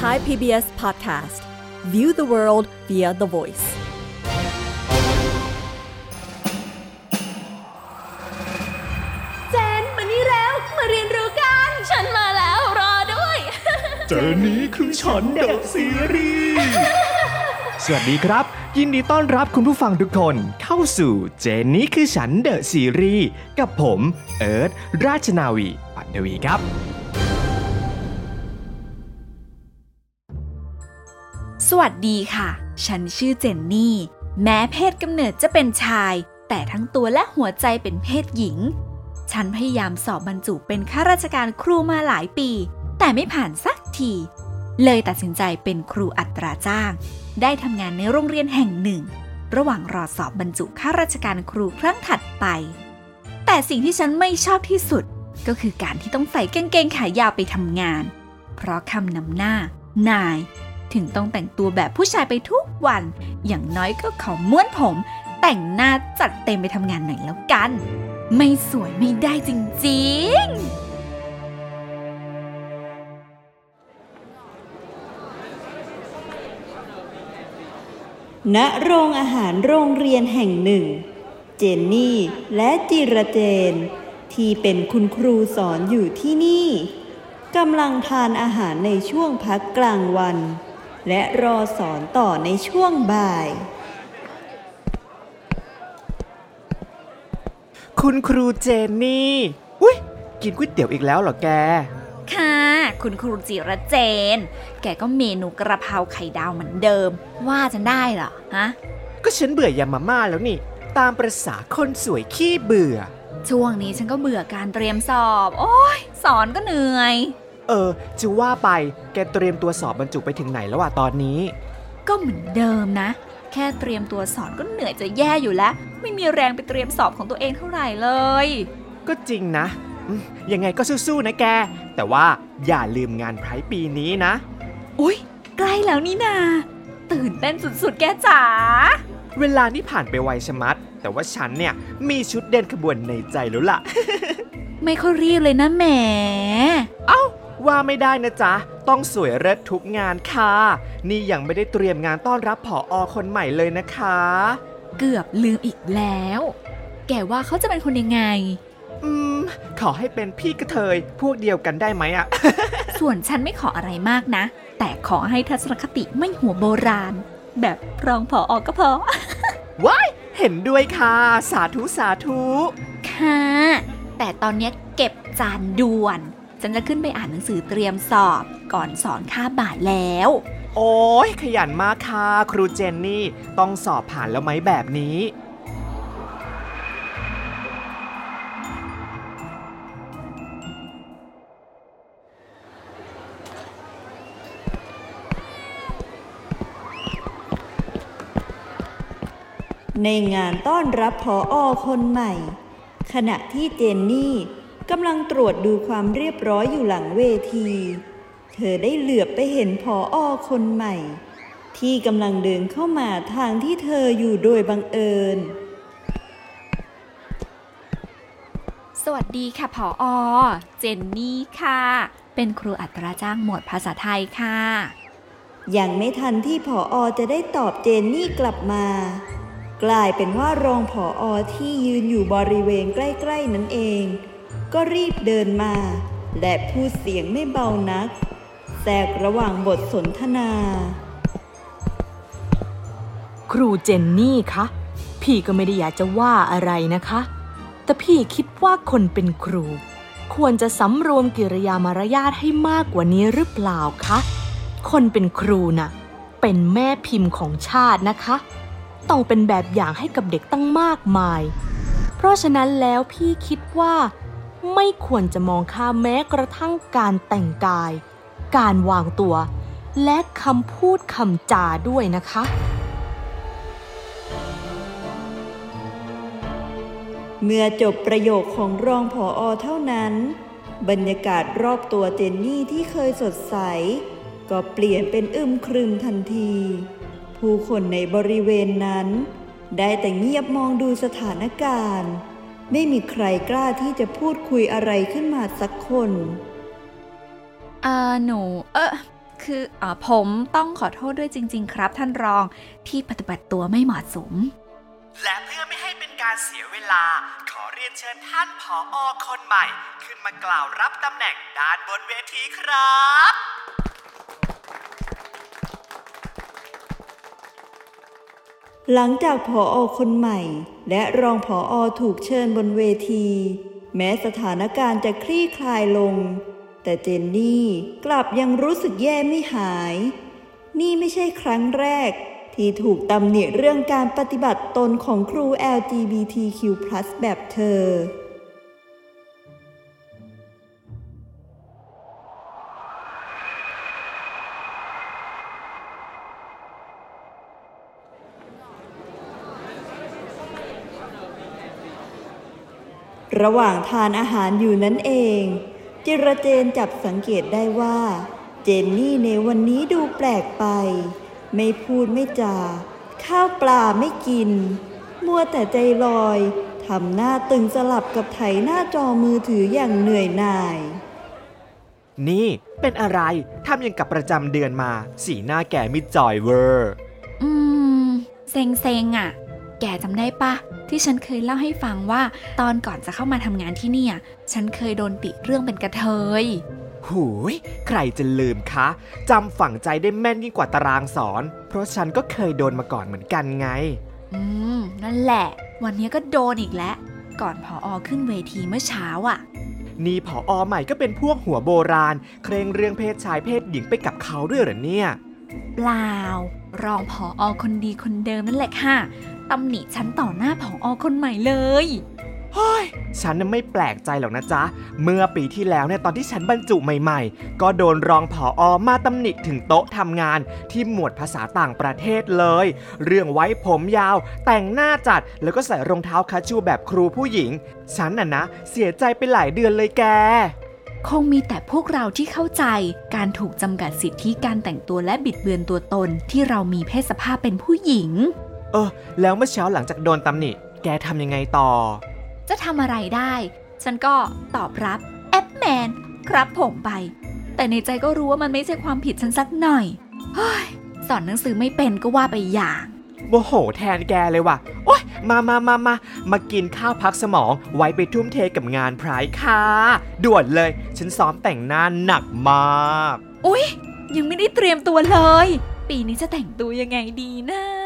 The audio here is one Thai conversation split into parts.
Thai PBS Podcast View the world via the voice เจนมานี่แล้ว มาเรียนรู้กัน ฉันมาแล้วรอด้วย เจอนี้คือฉันเดอะซีรีส์สวัสดีครับ ยินดีต้อนรับคุณผู้ฟังทุกคนเข้าสู่เจนนี้คือฉันเดอะซีรีส์กับผม เอิร์ธราชนาวีปัทวีครับ สวัสดีค่ะ ฉันชื่อเจนนี่ แม้เพศกำเนิดจะเป็นชาย แต่ทั้งตัวและหัวใจเป็นเพศหญิง ฉันพยายามสอบบรรจุเป็นข้าราชการครูมาหลายปี แต่ไม่ผ่านสักที เลยตัดสินใจเป็นครูอัตราจ้าง ได้ทำงานในโรงเรียนแห่งหนึ่ง ระหว่างรอสอบบรรจุข้าราชการครูครั้งถัดไป แต่สิ่งที่ฉันไม่ชอบที่สุด ก็คือการที่ต้องใส่กางเกงขายาวไปทำงาน เพราะคำนำหน้า นาย ถึงต้องแต่งตัวแบบผู้ชายไปทุกวัน อย่างน้อยก็ขอม้วนผม แต่งหน้าจัดเต็มไปทำงานหน่อยแล้วกัน ไม่สวยไม่ได้จริงๆณโรงอาหารโรงเรียนแห่งหนึ่ง เจนนี่และจิรเจน ที่เป็นคุณครูสอนอยู่ที่นี่กำลังทานอาหารในช่วงพักกลางวัน และรอสอนต่อในช่วงบ่าย คุณครูเจนนี่อุ้ยกินก๋วยเตี๋ยวอีกแล้วเหรอแก ค่ะ คุณครูจิรเจน แกก็เมนูกระเพราไข่ดาวเหมือนเดิม ว่าจะได้เหรอฮะ ก็ฉันเบื่อยามาม่าแล้วนี่ ตามประษาคนสวยขี้เบื่อ ช่วงนี้ฉันก็เบื่อการเตรียมสอบ โอ้ยสอนก็เหนื่อย เออจะว่าไปแกเตรียมตัวสอบบรรจุไปถึงไหนแล้วอะตอนนี้ ก็เหมือนเดิมนะ แค่เตรียมตัวสอนก็เหนื่อยจะแย่อยู่แล้ว ไม่มีแรงไปเตรียมสอบของตัวเองเท่าไหร่เลย ก็จริงนะอืมยังไงก็สู้ๆนะแก แต่ว่าอย่าลืมงานไพร์ปีนี้นะ อุ้ยใกล้แล้วนี่นา ตื่นเต้นสุดๆ แกจ๋าเวลานี่ผ่านไปไวชะมัด แต่ว่าฉันเนี่ยมีชุดเดินขบวนในใจแล้วล่ะ ไม่ค่อยรีบเลยนะแหม เอ้า ว่าไม่ได้นะจ๊ะ ต้องสวยเลิศทุกงานค่ะ นี่ยังไม่ได้เตรียมงานต้อนรับผออคนใหม่เลยนะคะ เกือบลืมอีกแล้ว แกว่าเขาจะเป็นคนยังไง อืม ขอให้เป็นพี่กระเทย พวกเดียวกันได้ไหมอะ ส่วนฉันไม่ขออะไรมากนะ แต่ขอให้ทัศนคติไม่หัวโบราณ แบบรองผออก็พอ ว้ายเห็นด้วยค่ะ สาธุสาธุ ค่ะ แต่ตอนเนี้ยเก็บจานด่วน ฉันจะขึ้นไปอ่านหนังสือเตรียมสอบก่อนสอนค่าบ่ายแล้ว โอ้ยขยันมากค่ะ ครูเจนนี่ต้องสอบผ่านแล้วไหมแบบนี้ ในงานต้อนรับพออคนใหม่ ขณะที่เจนนี่ กำลังตรวจดูความเรียบร้อยอยู่หลังเวที เธอได้เหลือบไปเห็นพออคนใหม่ ที่กำลังเดินเข้ามาทางที่เธออยู่โดยบังเอิญ สวัสดีค่ะผออเจนนี่ค่ะ เป็นครูอัตราจ้างหมวดภาษาไทยค่ะ ยังไม่ทันที่ผออจะได้ตอบเจนนี่กลับมา กลายเป็นว่ารองผออที่ยืนอยู่บริเวณใกล้ ๆ นั้นเอง ก็รีบเดินมา และพูดเสียงไม่เบานักแทรกระหว่างบทสนทนา ครูเจนนี่คะ พี่ก็ไม่ได้อยากจะว่าอะไรนะคะ แต่พี่คิดว่าคนเป็นครู ควรจะสำรวมกิริยามารยาทให้มากกว่านี้หรือเปล่าคะ คนเป็นครูน่ะ เป็นแม่พิมพ์ของชาตินะคะ ต้องเป็นแบบอย่างให้กับเด็กตั้งมากมาย เพราะฉะนั้นแล้วพี่คิดว่า ไม่ควรจะมองข้ามแม้กระทั่งการแต่งกาย การวางตัว และคำพูดคำจาด้วยนะคะ เมื่อจบประโยคของรองผออเท่านั้น บรรยากาศรอบตัวเจนนี่ที่เคยสดใส ก็เปลี่ยนเป็นอึมครึมทันที ผู้คนในบริเวณนั้น ได้แต่เงียบมองดูสถานการณ์ ไม่มีใครกล้าที่จะพูดคุยอะไรขึ้นมาสักคนเออหนู เออคืออผมต้องขอโทษด้วยจริง ๆ ครับ ท่านรองที่ปฏิบัติตัวไม่เหมาะสม และเพื่อไม่ให้เป็นการเสียเวลา ขอเรียนเชิญท่านผออคนใหม่ ขึ้นมากล่าวรับตำแหน่งด้านบนเวทีครับ หลังจากผออคนใหม่ และรองผออถูกเชิญบนเวที แม้สถานการณ์จะคลี่คลายลง แต่เจนนี่กลับยังรู้สึกแย่ไม่หาย นี่ไม่ใช่ครั้งแรก ที่ถูกตำหนิเรื่องการปฏิบัติตนของครู LGBTQ+ แบบเธอ ระหว่างทานอาหารอยู่นั่นเอง จิรเจนจับสังเกตได้ว่า เจนนี่ในวันนี้ดูแปลกไป ไม่พูดไม่จา ข้าวปลาไม่กิน มัวแต่ใจลอยทำหน้าตึงสลับกับไถหน้าจอมือถืออย่างเหนื่อยหน่าย นี่เป็นอะไรทำยังกับประจำเดือนมา สีหน้าแก่มิดจอยเวอร์ อืม เซ็งเซ็งๆอะ แกจำได้ปะที่ฉันเคยเล่าให้ฟังว่า ตอนก่อนจะเข้ามาทำงานที่เนี่ย ฉันเคยโดนติเรื่องเป็นกระเทยหูย ใครจะลืมคะจำฝังใจได้แม่นยิ่งกว่าตารางสอน เพราะฉันก็เคยโดนมาก่อนเหมือนกันไง อืม นั่นแหละ วันนี้ก็โดนอีกแล้ว ก่อนพออขึ้นเวทีเมื่อเช้าอะ นี่ผออใหม่ก็เป็นพวกหัวโบราณ เคร่งเรื่องเพศชายเพศหญิงไปกับเขาด้วยเหรอเนี่ย เปล่า รองผออคนดีคนเดิมนั่นแหละค่ะ ตำหนิฉันต่อหน้าผออคนใหม่เลยเฮ้ยฉันน่ะไม่แปลกใจหรอกนะจ๊ะ เมื่อปีที่แล้วเนี่ยตอนที่ฉันบรรจุใหม่ๆ ก็โดนรองผออมาตำหนิถึงโต๊ะทำงานที่หมวดภาษาต่างประเทศเลย เรื่องไว้ผมยาว แต่งหน้าจัดแล้วก็ใส่รองเท้าคาชูแบบครูผู้หญิง ฉันน่ะนะ เสียใจไปหลายเดือนเลยแก คงมีแต่พวกเราที่เข้าใจการถูกจำกัดสิทธิการแต่งตัวและบิดเบือนตัวตนที่เรามีเพศสภาพเป็นผู้หญิง เออ แล้วเมื่อเช้าหลังจากโดนตำหนิ แกทำยังไงต่อ จะทำอะไรได้ ฉันก็ตอบรับแอปแมนครับผมไป แต่ในใจก็รู้ว่ามันไม่ใช่ความผิดฉันสักหน่อยเฮ้ยสอนหนังสือไม่เป็นก็ว่าไปอย่างโมโหแทนแกเลยว่ะ โอ๊ย มามามามา มากินข้าวพักสมอง ไว้ไปทุ่มเทกับงานไพรค่ะ ด่วนเลย ฉันซ้อมแต่งหน้าหนักมาก อุ๊ย ยังไม่ได้เตรียมตัวเลย ปีนี้จะแต่งตัวยังไงดีนะว้า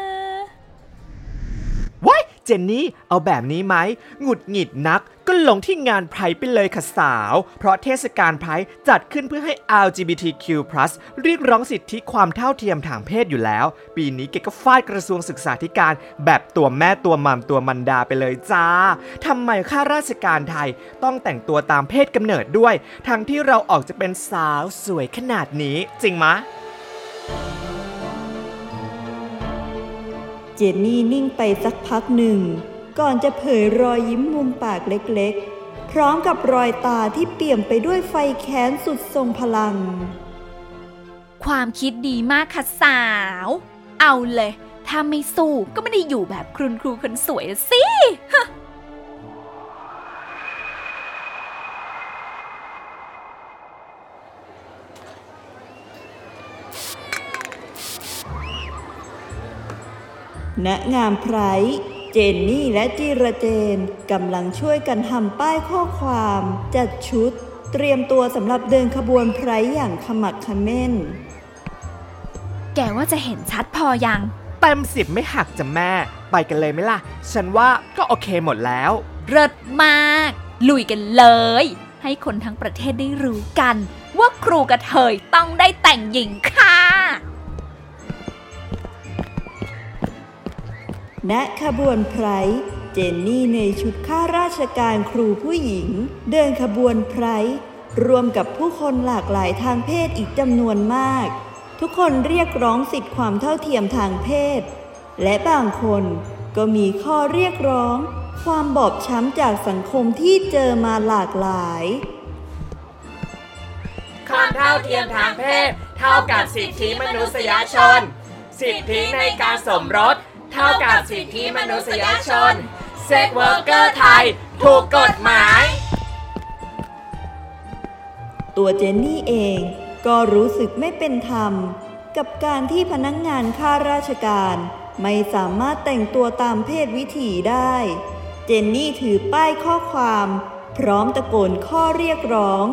ยเจนนี่เอาแบบนี้ไหมหงุดหงิดนักก็ลงที่งานไพรไปเลยค่ะสาว เพราะเทศกาลไพรจัดขึ้นเพื่อให้ LGBTQ+ เรียกร้องสิทธิความเท่าเทียมทางเพศอยู่แล้ว ปีนี้เกก็ฟาดกระทรวงศึกษาธิการแบบตัวแม่ตัวมัมตัวมันดาไปเลยจ้าทำไมข้าราชการไทยต้องแต่งตัวตามเพศกำเนิดด้วย ทั้งที่เราออกจะเป็นสาวสวยขนาดนี้ จริงมะเจนนี่นิ่งไปสักพักหนึ่ง ก่อนจะเผยรอยยิ้มมุมปากเล็กๆ พร้อมกับรอยตาที่เปี่ยมไปด้วยไฟแค้นสุดทรงพลัง ความคิดดีมากค่ะสาว เอาเลย ถ้าไม่สู้ก็ไม่ได้อยู่แบบครุนครูคนสวยสิ ณงามไพรเจนนี่และจิระเจนกำลังช่วยกันทำป้ายข้อความ จัดชุด เตรียมตัวสำหรับเดินขบวนไพรอย่างขมักเขม้น แกว่าจะเห็นชัดพอยัง เต็มสิบไม่หักจ้ะแม่ ไปกันเลยไหมล่ะ ฉันว่าก็โอเคหมดแล้ว เริดมาก ลุยกันเลย ให้คนทั้งประเทศได้รู้กัน ว่าครูกระเทยต้องได้แต่งหญิงค่ะ ณขบวนไพรเจนนี่ในชุดข้าราชการครูผู้หญิง เดินขบวนไพรรวมกับผู้คนหลากหลายทางเพศอีกจำนวนมาก ทุกคนเรียกร้องสิทธิความเท่าเทียมทางเพศ และบางคนก็มีข้อเรียกร้อง ความบอบช้ำจากสังคมที่เจอมาหลากหลาย ความเท่าเทียมทางเพศ เท่ากับสิทธิมนุษยชน สิทธิในการสมรส เท่ากับสิทธิมนุษยชน sex worker ไทย ถูกกฎหมาย ตัวเจนนี่เองก็รู้สึกไม่เป็นธรรม กับการที่พนักงานข้าราชการ ไม่สามารถแต่งตัวตามเพศวิถีได้ เจนนี่ถือป้ายข้อความ พร้อมตะโกนข้อเรียกร้อง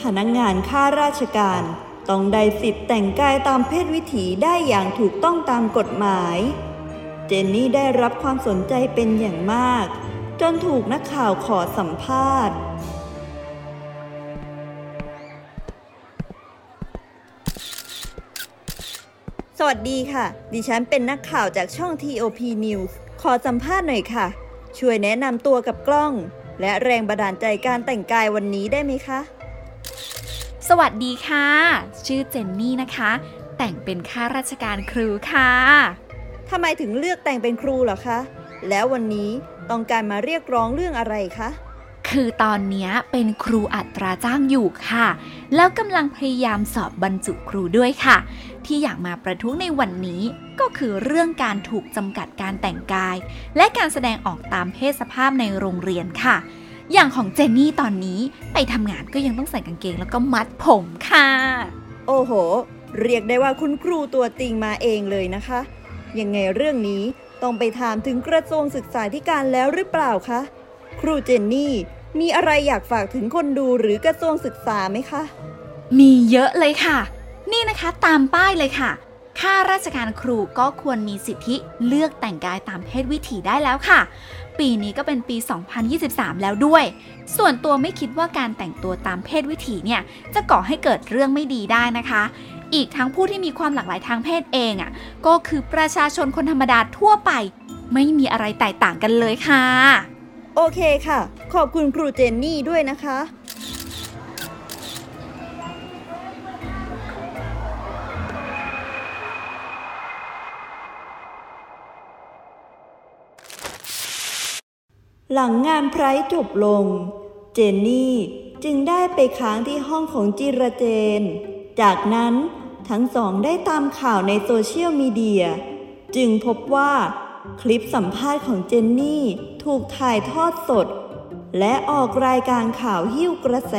พนักงานข้าราชการต้องได้สิทธิ์แต่งกายตามเพศวิถีได้อย่างถูกต้องตามกฎหมาย เจนนี่ได้รับความสนใจเป็นอย่างมาก จนถูกนักข่าวขอสัมภาษณ์สวัสดีค่ะ ดิฉันเป็นนักข่าวจากช่อง TOP News ขอสัมภาษณ์หน่อยค่ะ ช่วยแนะนำตัวกับกล้อง และแรงบันดาลใจการแต่งกายวันนี้ได้ไหมคะ สวัสดีค่ะ ชื่อเจนนี่นะคะ แต่งเป็นข้าราชการครูค่ะ ทำไมถึงเลือกแต่งเป็นครูเหรอคะ แล้ววันนี้ต้องการมาเรียกร้องเรื่องอะไรคะ คือตอนเนี้ยเป็นครูอัตราจ้างอยู่ค่ะ แล้วกำลังพยายามสอบบรรจุครูด้วยค่ะ ที่อยากมาประท้วงในวันนี้ก็คือเรื่องการถูกจำกัดการแต่งกาย และการแสดงออกตามเพศสภาพในโรงเรียนค่ะ อย่างของเจนนี่ตอนนี้ไปทำงานก็ยังต้องใส่กางเกงแล้วก็มัดผมค่ะ โอ้โห เรียกได้ว่าคุณครูตัวจริงมาเองเลยนะคะ ยังไงเรื่องนี้ต้องไปถามถึงกระทรวงศึกษาธิการแล้วหรือเปล่าคะ ครูเจนนี่มีอะไรอยากฝากถึงคนดูหรือกระทรวงศึกษาไหมคะ มีเยอะเลยค่ะ นี่นะคะตามป้ายเลยค่ะ ข้าราชการครูก็ควรมีสิทธิเลือกแต่งกายตามเพศวิถีได้แล้วค่ะ ปีนี้ก็เป็นปี 2023 แล้วด้วย ส่วนตัวไม่คิดว่าการแต่งตัวตามเพศวิถีเนี่ย จะก่อให้เกิดเรื่องไม่ดีได้นะคะ อีกทั้งผู้ที่มีความหลากหลายทางเพศเองอะก็คือประชาชนคนธรรมดาทั่วไป ไม่มีอะไรแตกต่างกันเลยค่ะ โอเคค่ะ ขอบคุณครูเจนนี่ด้วยนะคะหลังงานไพร์จบลง เจนนี่จึงได้ไปค้างที่ห้องของจิระเจน จากนั้นทั้งสองได้ตามข่าวในโซเชียลมีเดีย จึงพบว่าคลิปสัมภาษณ์ของเจนนี่ถูกถ่ายทอดสด และออกรายการข่าวหิ้วกระแส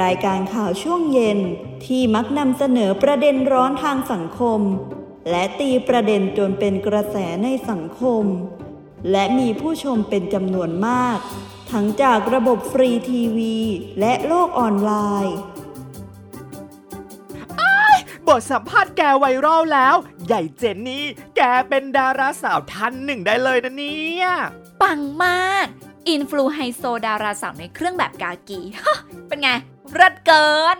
รายการข่าวช่วงเย็นที่มักนำเสนอประเด็นร้อนทางสังคม และตีประเด็นจนเป็นกระแสในสังคม และมีผู้ชมเป็นจำนวนมาก ทั้งจากระบบฟรีทีวี และโลกออนไลน์ บทสัมภาษณ์แกไวรัลแล้ว ใหญ่เจนนี่แกเป็นดาราสาวท่านหนึ่งได้เลยนะเนี่ย ปังมาก อินฟลูไฮโซดาราสาวในเครื่องแบบกากีฮะเป็นไงรัดเกิน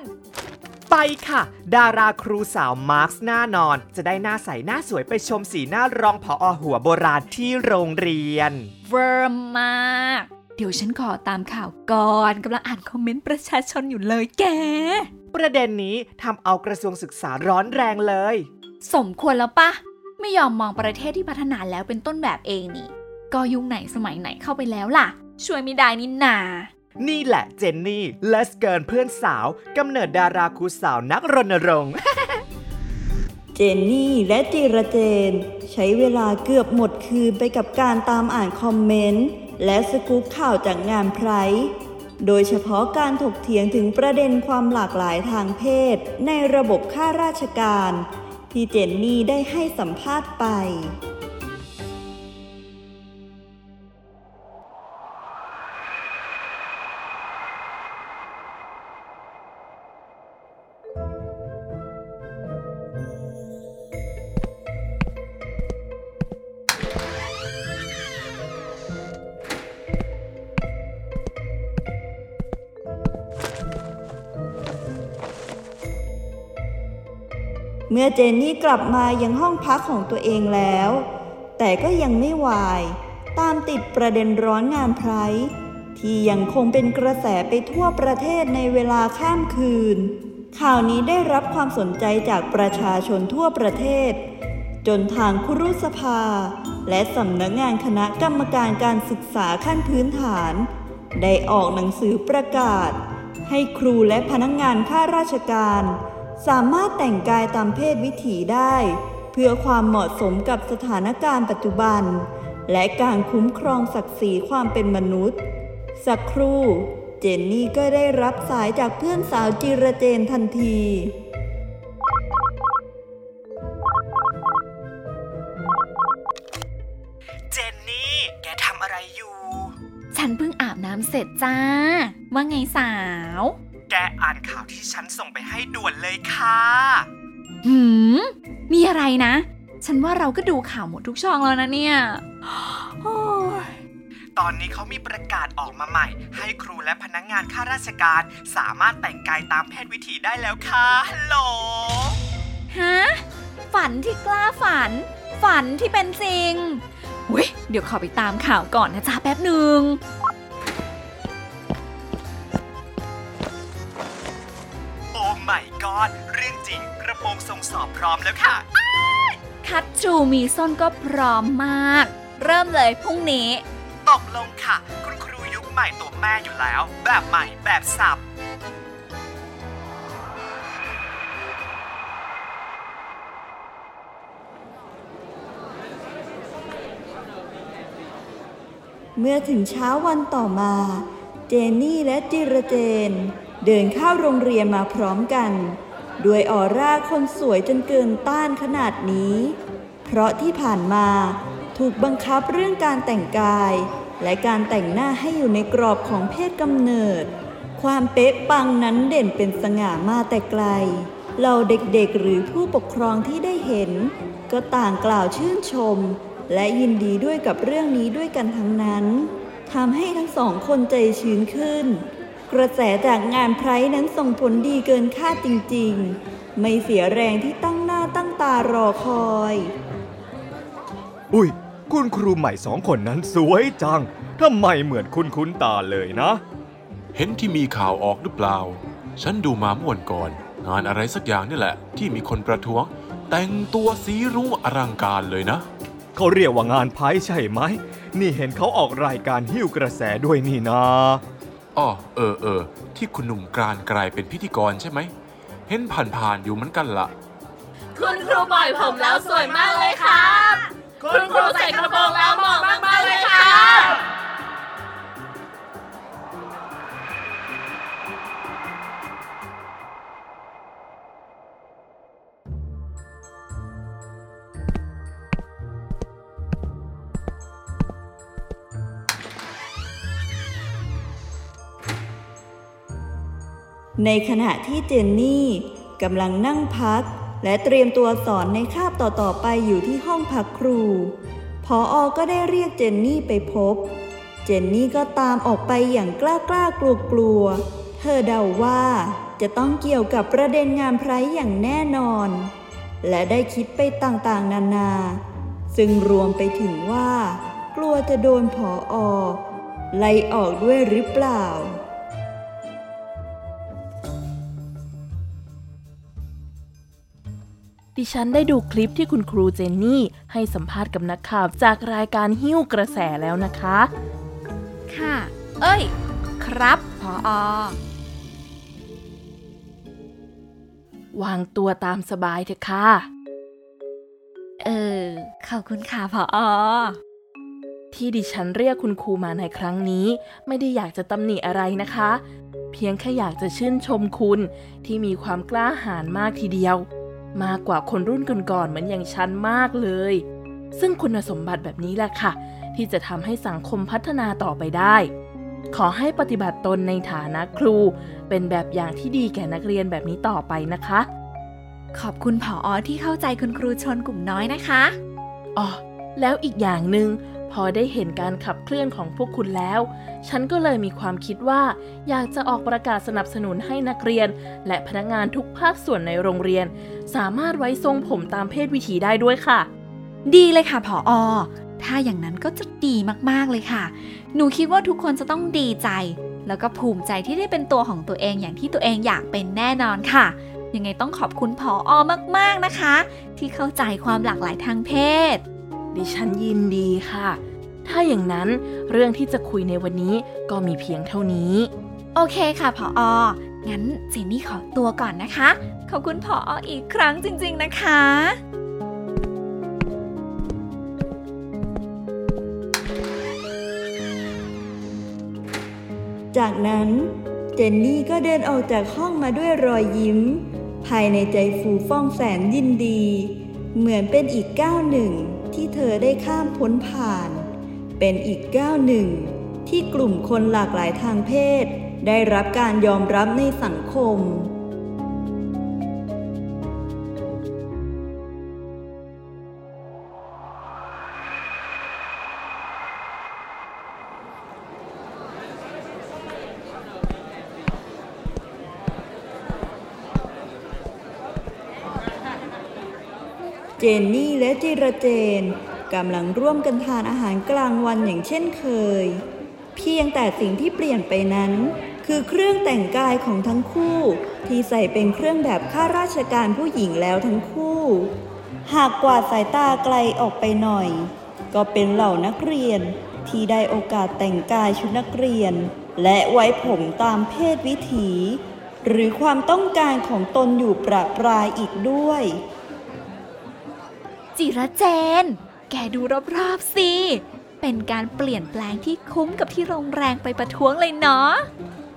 ไปค่ะ ดาราครูสาวมาร์คหน้านอน จะได้หน้าใสหน้าสวยไปชมสีหน้ารองผออหัวโบราณที่โรงเรียน เวอร์มากเดี๋ยวฉันขอตามข่าวก่อนกำลังอ่านคอมเมนต์ประชาชนอยู่เลยแก ประเด็นนี้ทำเอากระทรวงศึกษาร้อนแรงเลย สมควรแล้วปะ ไม่ยอมมองประเทศที่พัฒนาแล้วเป็นต้นแบบเองนี่ ก็ยุคไหนสมัยไหนเข้าไปแล้วล่ะ ช่วยไม่ได้นี่นา นี่แหละเจนนี่เลสเกินเพื่อนสาวกำเนิดดาราครูสาวนักรณรงค์ เจนนี่และจิระเจน ใช้เวลาเกือบหมดคืนไปกับการตามอ่านคอมเมนต์ และสกู๊ปข่าวจากงานไพร์ โดยเฉพาะการถกเถียงถึงประเด็นความหลากหลายทางเพศ ในระบบข้าราชการ ที่เจนนี่ได้ให้สัมภาษณ์ไป เมื่อเจนนี่กลับมายังห้องพักของตัวเองแล้ว แต่ก็ยังไม่วาย ตามติดประเด็นร้อนงานไพร์ที่ยังคงเป็นกระแสไปทั่วประเทศในเวลาข้ามคืน ข่าวนี้ได้รับความสนใจจากประชาชนทั่วประเทศ จนทางครุสภา และสำนักงานคณะกรรมการการศึกษาขั้นพื้นฐาน ได้ออกหนังสือประกาศ ให้ครูและพนักงงานข้าราชการ สามารถแต่งกายตามเพศวิถีได้ เพื่อความเหมาะสมกับสถานการณ์ปัจจุบัน และการคุ้มครองศักดิ์ศรีความเป็นมนุษย์ สักครู่ เจเจนนี่ก็ได้รับสายจากเพื่อนสาวจิระเจนทันทีเจนนี่ แกทำอะไรอยู่ ฉันเพิ่งอาบน้ำเสร็จจ้า ว่าไงสาว แกอ่านข่าวที่ฉันส่งไปให้ด่วนเลยค่ะ หืม มีอะไรนะ ฉันว่าเราก็ดูข่าวหมดทุกช่องแล้วนะเนี่ยโอ้ยตอนนี้เขามีประกาศออกมาใหม่ ให้ครูและพนักงงานข้าราชการ สามารถแต่งกายตามเพศวิถีได้แล้วค่ะฮัลโหล ฮะ ฝันที่กล้าฝัน ฝันที่เป็นจริงเว้ยเดี๋ยวขอไปตามข่าวก่อนนะจ๊ะแป๊บหนึ่ง ไม่กอดเรื่องจริงกระโปรงทรงสอบพร้อมแล้วค่ะ คัตชูมีส้นก็พร้อมมาก เริ่มเลยพรุ่งนี้ ตกลงค่ะ คุณครูยุคใหม่ตัวแม่อยู่แล้ว แบบใหม่แบบสับเมื่อถึงเช้าวันต่อมา เจนนี่และจิระเจน เดินเข้าโรงเรียนมาพร้อมกัน ด้วยออร่าคนสวยจนเกินต้านขนาดนี้ เพราะที่ผ่านมาถูกบังคับเรื่องการแต่งกาย และการแต่งหน้าให้อยู่ในกรอบของเพศกำเนิด ความเป๊ะปังนั้นเด่นเป็นสง่ามาแต่ไกล เราเด็กๆหรือผู้ปกครองที่ได้เห็น ก็ต่างกล่าวชื่นชม และยินดีด้วยกับเรื่องนี้ด้วยกันทั้งนั้นทำให้ทั้งสองคนใจชื้นขึ้น กระแสจากงานไพร์นั้นส่งผลดีเกินคาดจริงๆ ไม่เสียแรงที่ตั้งหน้าตั้งตารอคอย อุ้ย คุณครูใหม่สองคนนั้นสวยจังทำไมเหมือนคุณคุ้นตาเลยนะ เห็นที่มีข่าวออกหรือเปล่า ฉันดูมาเมื่อวันก่อน งานอะไรสักอย่างนี่แหละ ที่มีคนประท้วง แต่งตัวสีรุ้งอลังการเลยนะ เขาเรียกว่างานไพ่ใช่ไหม นี่เห็นเขาออกรายการหิ้วกระแสด้วยนี่นะ อ้อเออเออที่คุณหนุ่มกรานกลายเป็นพิธีกรใช่ไหม เห็นผ่านๆอยู่เหมือนกันละคุณครูปล่อยผมแล้วสวยมากเลยครับ คุณครูใส่กระโปรงแล้วเหมาะมากๆเลยค่ะ ในขณะที่เจนนี่กำลังนั่งพัก และเตรียมตัวสอนในคาบต่อๆไปอยู่ที่ห้องพักครู พออก็ได้เรียกเจนนี่ไปพบ เจนนี่ก็ตามออกไปอย่างกล้ากล้ากลัวกลัวๆเธอเดาว่าจะต้องเกี่ยวกับประเด็นงานไพร์อย่างแน่นอน และได้คิดไปต่างๆ นานา ซึ่งรวมไปถึงว่า กลัวจะโดนผออไล่ออกด้วยหรือเปล่า ดิฉันได้ดูคลิปที่คุณครูเจนนี่ ให้สัมภาษณ์กับนักข่าวจากรายการหิ้วกระแสแล้วนะคะ ค่ะ เอ้ย ครับพออวางตัวตามสบายเถอะค่ะ เออ ขอบคุณค่ะพออที่ดิฉันเรียกคุณครูมาในครั้งนี้ ไม่ได้อยากจะตำหนิอะไรนะคะ เพียงแค่อยากจะชื่นชมคุณที่มีความกล้าหาญมากทีเดียว มากกว่าคนรุ่นก่อนๆเหมือนอย่างฉันมากเลย ซึ่งคุณสมบัติแบบนี้แหละค่ะ ที่จะทำให้สังคมพัฒนาต่อไปได้ ขอให้ปฏิบัติตนในฐานะครู เป็นแบบอย่างที่ดีแก่นักเรียนแบบนี้ต่อไปนะคะ ขอบคุณผออที่เข้าใจคุณครูชนกลุ่มน้อยนะคะอ๋อ แล้วอีกอย่างหนึ่งพอได้เห็นการขับเคลื่อนของพวกคุณแล้ว ฉันก็เลยมีความคิดว่า อยากจะออกประกาศสนับสนุนให้นักเรียน และพนักงานทุกภาคส่วนในโรงเรียน สามารถไว้ทรงผมตามเพศวิถีได้ด้วยค่ะ ดีเลยค่ะผออถ้าอย่างนั้นก็จะดีมากๆเลยค่ะ หนูคิดว่าทุกคนจะต้องดีใจ แล้วก็ภูมิใจที่ได้เป็นตัวของตัวเองอย่างที่ตัวเองอยากเป็นแน่นอนค่ะ ยังไงต้องขอบคุณผออมากๆนะคะ ที่เข้าใจความหลากหลายทางเพศ ดิฉันยินดีค่ะ ถ้าอย่างนั้นเรื่องที่จะคุยในวันนี้ก็มีเพียงเท่านี้ โอเคค่ะผอองั้นเจนนี่ขอตัวก่อนนะคะ ขอบคุณผอออีกครั้งจริง ๆนะคะ จากนั้นเจนนี่ก็เดินออกจากห้องมาด้วยรอยยิ้ม ภายในใจฟูฟ่องแสนยินดี เหมือนเป็นอีกก้าวหนึ่ง ที่เธอได้ข้ามพ้นผ่าน เป็นอีกก้าวหนึ่ง ที่กลุ่มคนหลากหลายทางเพศ ได้รับการยอมรับในสังคม จนนี่และจิระเจนกำลังร่วมกันทานอาหารกลางวันอย่างเช่นเคย เพียงแต่สิ่งที่เปลี่ยนไปนั้น คือเครื่องแต่งกายของทั้งคู่ ที่ใส่เป็นเครื่องแบบข้าราชการผู้หญิงแล้วทั้งคู่ หากกวาดสายตาไกลออกไปหน่อย ก็เป็นเหล่านักเรียนที่ได้โอกาสแต่งกายชุดนักเรียน และไว้ผมตามเพศวิถี หรือความต้องการของตนอยู่ประปรายอีกด้วย จิระเจน แกดูรอบๆสิ เป็นการเปลี่ยนแปลงที่คุ้มกับที่โรงแรงไปประท้วงเลยเนาะ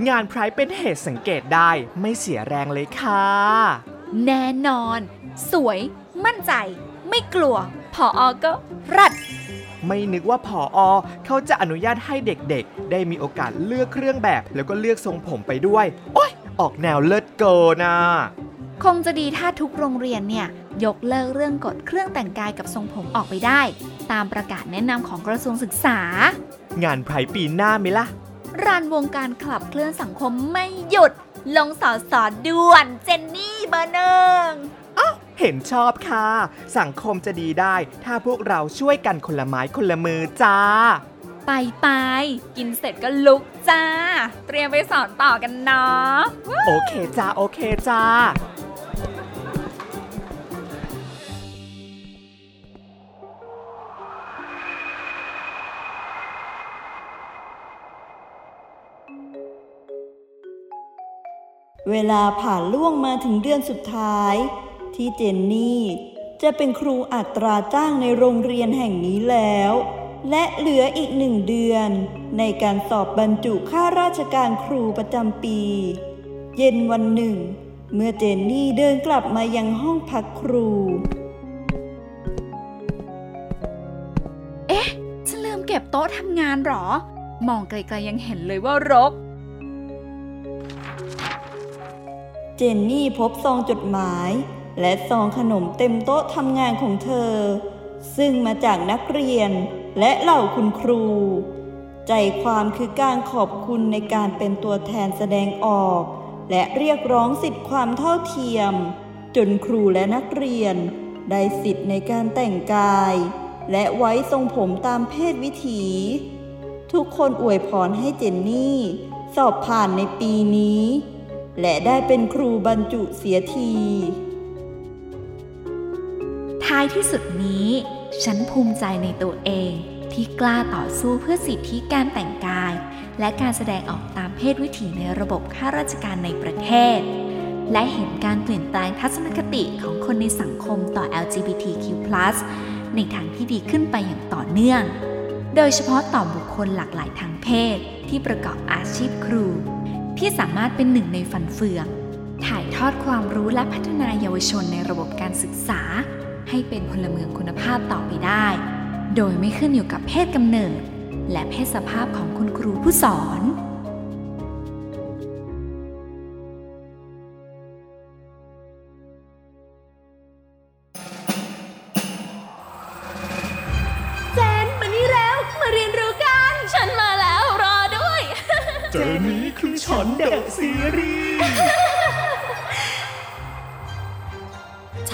งานไพร์เป็นเหตุสังเกตได้ไม่เสียแรงเลยค่ะ แน่นอน สวย มั่นใจ ไม่กลัวพออก็รัด ไม่นึกว่าผออเขาจะอนุญาตให้เด็กๆ ได้มีโอกาสเลือกเครื่องแบบ แล้วก็เลือกทรงผมไปด้วย โอ๊ย ออกแนวเลิศเกินนะคงจะดีถ้าทุกโรงเรียนเนี่ย ยกเลิกเรื่องกฎเครื่องแต่งกายกับทรงผมออกไปได้ ตามประกาศแนะนำของกระทรวงศึกษา งานไพร์ปีหน้าไหมล่ะรันวงการขับเคลื่อนสังคมไม่หยุด ลงสอสอด่วนเจนนี่เบอร์หนึ่งเห็นชอบค่ะ สังคมจะดีได้ ถ้าพวกเราช่วยกันคนละไม้คนละมือจ้า ไปไปกินเสร็จก็ลุกจ้า เตรียมไปสอนต่อกันเนาะโอเคจ้า โอเคจ้า เวลาผ่านล่วงมาถึงเดือนสุดท้าย ที่เจนนี่จะเป็นครูอัตราจ้างในโรงเรียนแห่งนี้แล้ว และเหลืออีกหนึ่งเดือน ในการสอบบรรจุข้าราชการครูประจำปี เย็นวันหนึ่ง เมื่อเจนนี่เดินกลับมายังห้องพักครู เอ๊ะ ฉันลืมเก็บโต๊ะทำงานหรอ มองไกลๆยังเห็นเลยว่ารก เจนนี่พบซองจดหมาย และซองขนมเต็มโต๊ะทำงานของเธอ ซึ่งมาจากนักเรียนและเหล่าคุณครู ใจความคือการขอบคุณในการเป็นตัวแทนแสดงออก และเรียกร้องสิทธิความเท่าเทียม จนครูและนักเรียน ได้สิทธิ์ในการแต่งกาย และไว้ทรงผมตามเพศวิถี ทุกคนอวยพรให้เจนนี่ สอบผ่านในปีนี้ และได้เป็นครูบรรจุเสียที ท้ายที่สุดนี้ ฉันภูมิใจในตัวเองที่กล้าต่อสู้เพื่อสิทธิการแต่งกาย และการแสดงออกตามเพศวิถีในระบบข้าราชการในประเทศ และเห็นการเปลี่ยนแปลงทัศนคติของคนในสังคมต่อ LGBTQ+ ในทางที่ดีขึ้นไปอย่างต่อเนื่อง โดยเฉพาะต่อบุคคลหลากหลายทางเพศที่ประกอบอาชีพครู ที่สามารถเป็นหนึ่งในฟันเฟือง ถ่ายทอดความรู้และพัฒนาเยาวชนในระบบการศึกษา ให้เป็นพลเมืองคุณภาพต่อไปได้ โดยไม่ขึ้นอยู่กับเพศกำเนิด และเพศสภาพของคุณครูผู้สอน